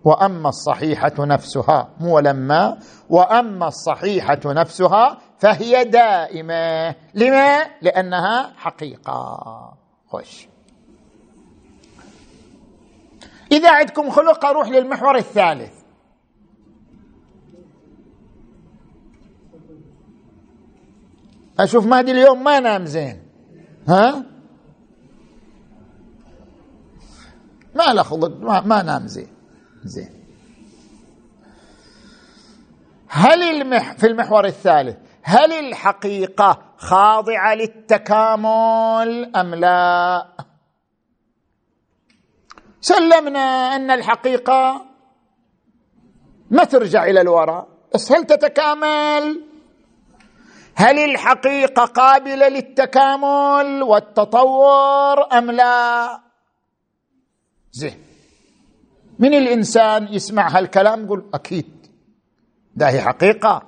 وأما الصحيحة نفسها مو لما. وأما الصحيحة نفسها فهي دائمة. لما؟ لأنها حقيقة. خش إذا عندكم خلق أروح للمحور الثالث. أشوف مهدي اليوم ما نام زين. ها؟ ما له خلق ما, ما نام زين. زين. هل المح في المحور الثالث هل الحقيقة خاضعة للتكامل أم لا؟ سلمنا أن الحقيقة ما ترجع إلى الوراء بس هل تتكامل؟ هل الحقيقة قابلة للتكامل والتطور أم لا؟ زين. من الإنسان يسمع هالكلام يقول أكيد ده هي حقيقة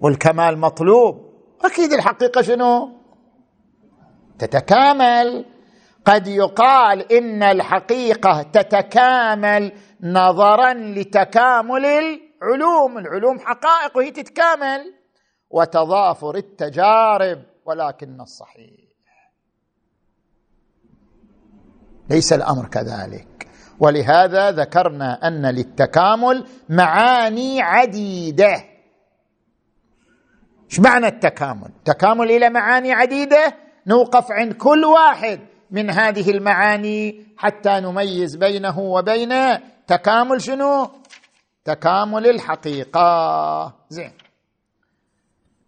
والكمال مطلوب. أكيد الحقيقة شنو؟ تتكامل. قد يقال إن الحقيقة تتكامل نظرا لتكامل العلوم. العلوم حقائق وهي تتكامل. وتضافر التجارب ولكن الصحيح. ليس الأمر كذلك. ولهذا ذكرنا أن للتكامل معاني عديدة. إيش معنى التكامل؟ تكامل إلى معاني عديدة؟ نوقف عند كل واحد. من هذه المعاني حتى نميز بينه وبين تكامل شنو؟ تكامل الحقيقة. زين.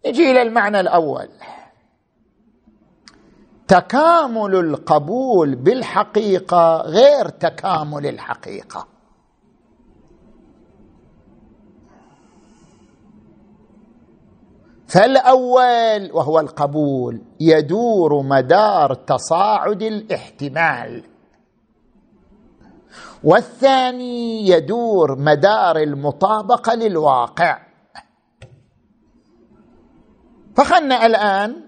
نجي إلى المعنى الأول. تكامل القبول بالحقيقة غير تكامل الحقيقة. فالأول وهو القبول يدور مدار تصاعد الاحتمال. والثاني يدور مدار المطابقة للواقع. فخلنا الآن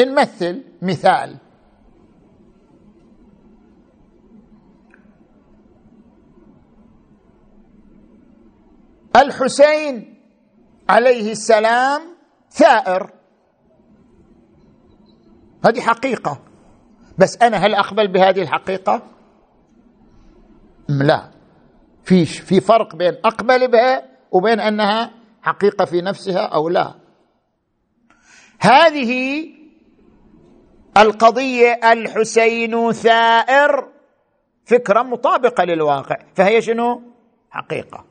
نمثل مثال. الحسين عليه السلام ثائر. هذه حقيقة. بس أنا هل أقبل بهذه الحقيقة؟ لا. في في فرق بين أقبل بها وبين أنها حقيقة في نفسها أو لا. هذه القضية الحسين ثائر فكره مطابقه للواقع فهي شنو؟ حقيقة.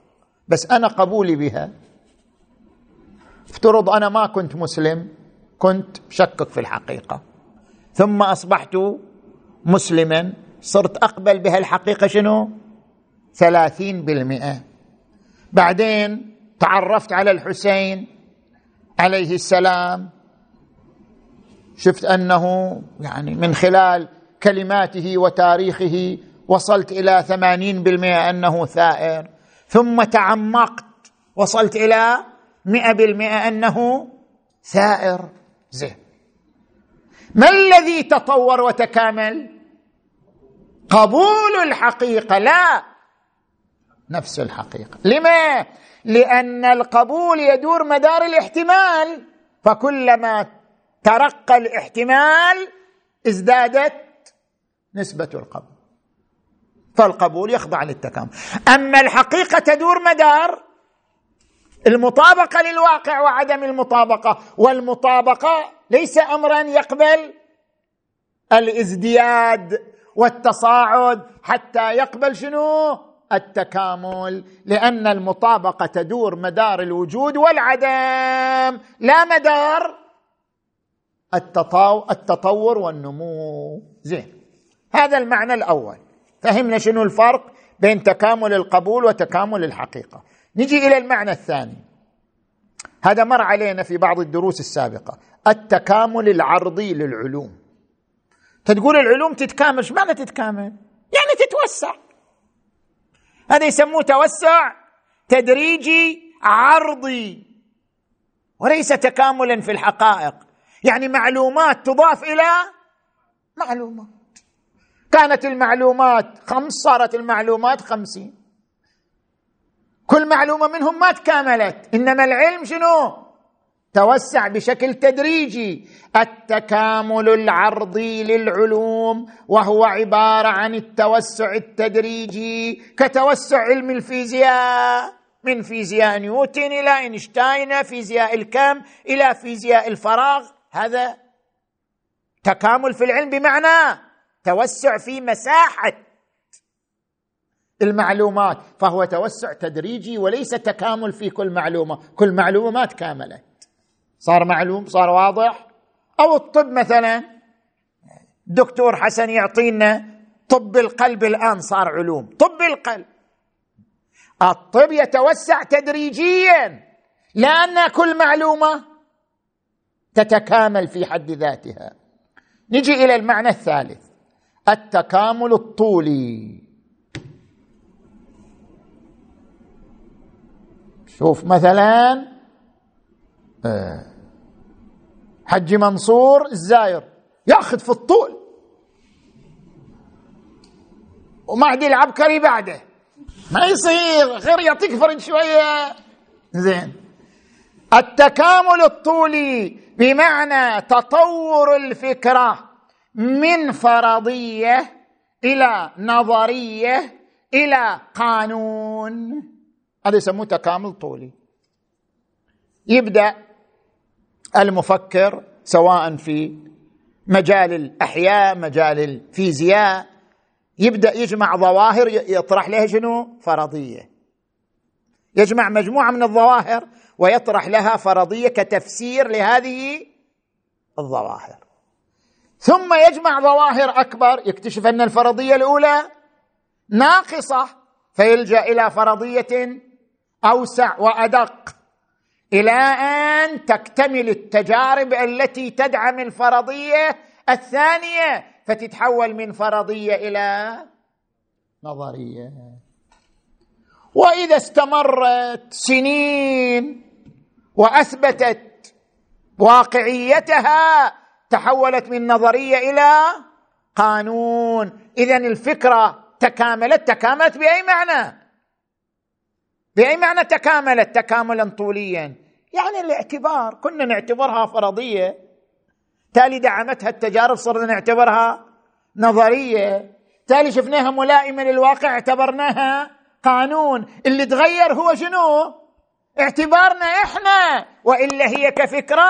بس أنا قبولي بها. افترض أنا ما كنت مسلم كنت شكك في الحقيقة. ثم أصبحت مسلما صرت أقبل بها الحقيقة شنو؟ ثلاثين بالمئة. بعدين تعرفت على الحسين عليه السلام. شفت أنه يعني من خلال كلماته وتاريخه وصلت إلى ثمانين بالمئة أنه ثائر. ثم تعمقت وصلت إلى مئة بالمئة أنه ثائر. زين. ما الذي تطور وتكامل؟ قبول الحقيقة. لا. نفس الحقيقة. لما؟ لأن القبول يدور مدار الاحتمال. فكلما ترقى الاحتمال ازدادت نسبة القبول. فالقبول يخضع للتكامل. أما الحقيقة تدور مدار المطابقة للواقع وعدم المطابقة والمطابقة ليس امرا يقبل الازدياد والتصاعد حتى يقبل شنو؟ التكامل لأن المطابقة تدور مدار الوجود والعدم لا مدار التطور والنمو. زين. هذا المعنى الأول. فهمنا شنو الفرق بين تكامل القبول وتكامل الحقيقة. نجي إلى المعنى الثاني. هذا مر علينا في بعض الدروس السابقة. التكامل العرضي للعلوم. تقول العلوم تتكامل إيش معنى تتكامل؟ يعني تتوسع. هذا يسموه توسع تدريجي عرضي وليس تكاملا في الحقائق. يعني معلومات تضاف إلى معلومات. كانت المعلومات خمس صارت المعلومات خمسين. كل معلومة منهم ما تكاملت. إنما العلم شنو؟ توسع بشكل تدريجي. التكامل العرضي للعلوم وهو عبارة عن التوسع التدريجي كتوسع علم الفيزياء من فيزياء نيوتن إلى إينشتاين فيزياء الكم إلى فيزياء الفراغ. هذا تكامل في العلم. بمعنى توسع في مساحة المعلومات فهو توسع تدريجي وليس تكامل في كل معلومة. كل معلومة ما تكاملت. صار معلوم صار واضح؟ أو الطب مثلا دكتور حسن يعطينا طب القلب الآن صار علوم. طب القلب. الطب يتوسع تدريجيا لأن كل معلومة تتكامل في حد ذاتها. نجي إلى المعنى الثالث. التكامل الطولي. شوف مثلا آه، حج منصور الزاير ياخذ في الطول. ومهدي العبكري بعده. ما يصير خير يعطيك فرج شوية. زين. التكامل الطولي بمعنى تطور الفكرة من فرضية إلى نظرية إلى قانون. هذا يسموه تكامل طولي. يبدأ المفكر سواء في مجال الأحياء مجال الفيزياء يبدأ يجمع ظواهر يطرح لها شنو؟ فرضية. يجمع مجموعة من الظواهر ويطرح لها فرضية كتفسير لهذه الظواهر. ثم يجمع ظواهر أكبر يكتشف أن الفرضية الأولى ناقصة فيلجأ إلى فرضية أوسع وأدق إلى أن تكتمل التجارب التي تدعم الفرضيه الثانية فتتحول من فرضية إلى نظرية. وإذا استمرت سنين وأثبتت واقعيتها تحولت من نظرية إلى قانون. اذا الفكرة تكاملت تكاملت بأي معنى؟ بأي معنى تكاملت تكاملا طوليا؟ يعني الاعتبار كنا نعتبرها فرضية. تالي دعمتها التجارب صرنا نعتبرها نظرية. تالي شفناها ملائمة للواقع اعتبرناها قانون. اللي تغير هو شنو؟ اعتبارنا إحنا. وإلا هي كفكرة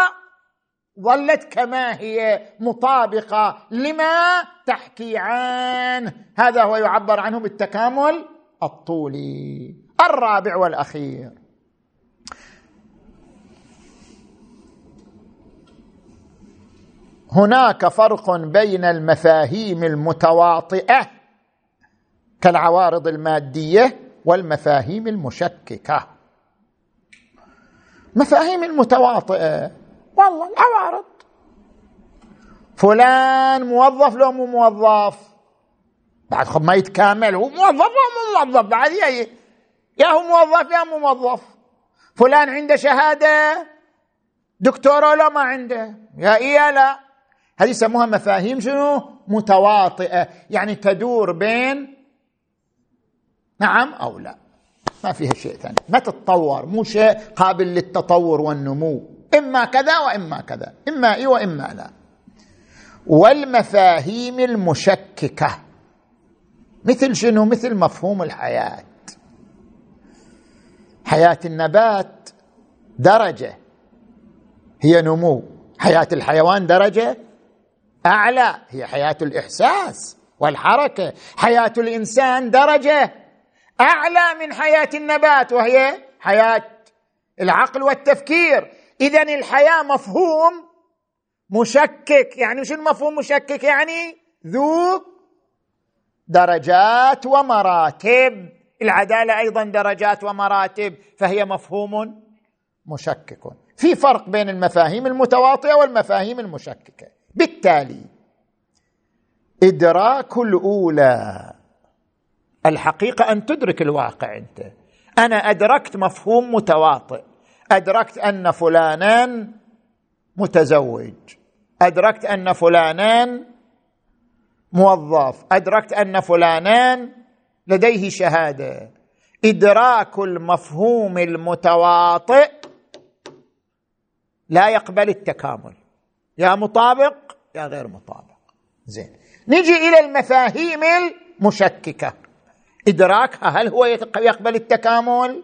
ظلت كما هي مطابقة. لما؟ تحكي عنه هذا هو يعبر عنه بالتكامل الطولي. الرابع والأخير. هناك فرق بين المفاهيم المتواطئة كالعوارض المادية والمفاهيم المشككة. مفاهيم المتواطئة. والله العوارض فلان موظف لو مو موظف. بعد خب ما يتكامل. هو موظف لو مو موظف. بعد يا يا هو موظف يا مو موظف. فلان عنده شهادة دكتوراه لا ما عنده. يا إيه لا. هذه يسموها مفاهيم شنو؟ متواطئة. يعني تدور بين نعم أو لا. ما فيها شيء ثاني. ما تتطور. مو شيء قابل للتطور والنمو. إما كذا وإما كذا. إما اي وإما لا. والمفاهيم المشككة. مثل شنو؟ مثل مفهوم الحياة. حياة النبات درجة. هي نمو. حياة الحيوان درجة أعلى. هي حياة الإحساس والحركة. حياة الإنسان درجة أعلى من حياة النبات وهي حياة العقل والتفكير. اذا الحياة مفهوم مشكك. يعني شو المفهوم مشكك؟ يعني ذو درجات ومراتب. العدالة أيضا درجات ومراتب فهي مفهوم مشكك. في فرق بين المفاهيم المتواطئة والمفاهيم المشككة. بالتالي إدراك الأولى. الحقيقة أن تدرك الواقع أنت. أنا أدركت مفهوم متواطئ. أدركت أن فلانا متزوج. أدركت أن فلانا موظف. أدركت أن فلانا لديه شهادة. إدراك المفهوم المتواطئ لا يقبل التكامل. يا مطابق يا غير مطابق. زين. نجي إلى المفاهيم المشككة. إدراكها هل هو يقبل التكامل؟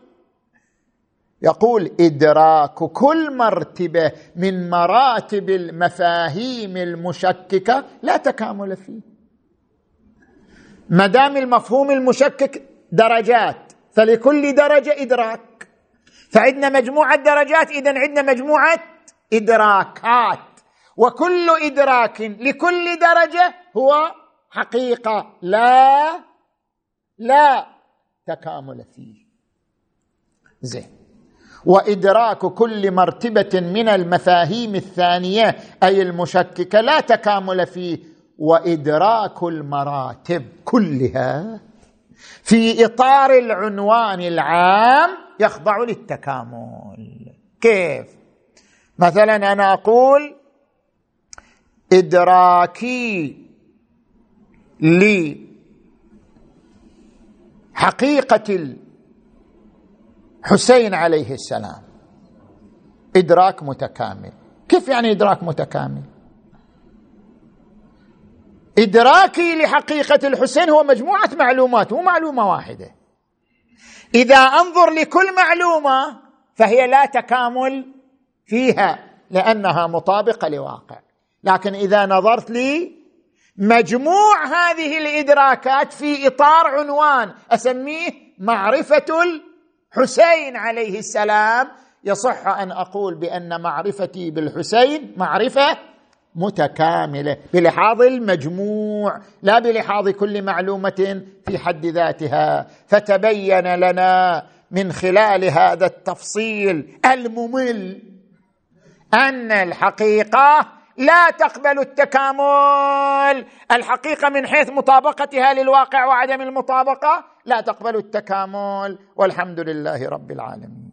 يقول إدراك كل مرتبة من مراتب المفاهيم المشككة لا تكامل فيه. ما دام المفهوم المشكك درجات فلكل درجة إدراك. فعندنا مجموعة درجات اذا عندنا مجموعة إدراكات. وكل إدراك لكل درجة هو حقيقة لا لا تكامل فيه. زين. وإدراك كل مرتبة من المفاهيم الثانية أي المشككه لا تكامل فيه. وإدراك المراتب كلها في إطار العنوان العام يخضع للتكامل. كيف؟ مثلا أنا أقول إدراكي لحقيقة الحسين عليه السلام. إدراك متكامل. كيف يعني إدراك متكامل؟ إدراكي لحقيقة الحسين هو مجموعة معلومات مو معلومة واحدة. إذا أنظر لكل معلومة فهي لا تكامل فيها لأنها مطابقة لواقع. لكن إذا نظرت لي مجموع هذه الإدراكات في إطار عنوان أسميه معرفة الحسين عليه السلام يصح أن أقول بأن معرفتي بالحسين معرفة متكاملة بلحاظ المجموع لا بلحاظ كل معلومة في حد ذاتها. فتبين لنا من خلال هذا التفصيل الممل أن الحقيقة لا تقبل التكامل. الحقيقة من حيث مطابقتها للواقع وعدم المطابقة لا تقبل التكامل. والحمد لله رب العالمين.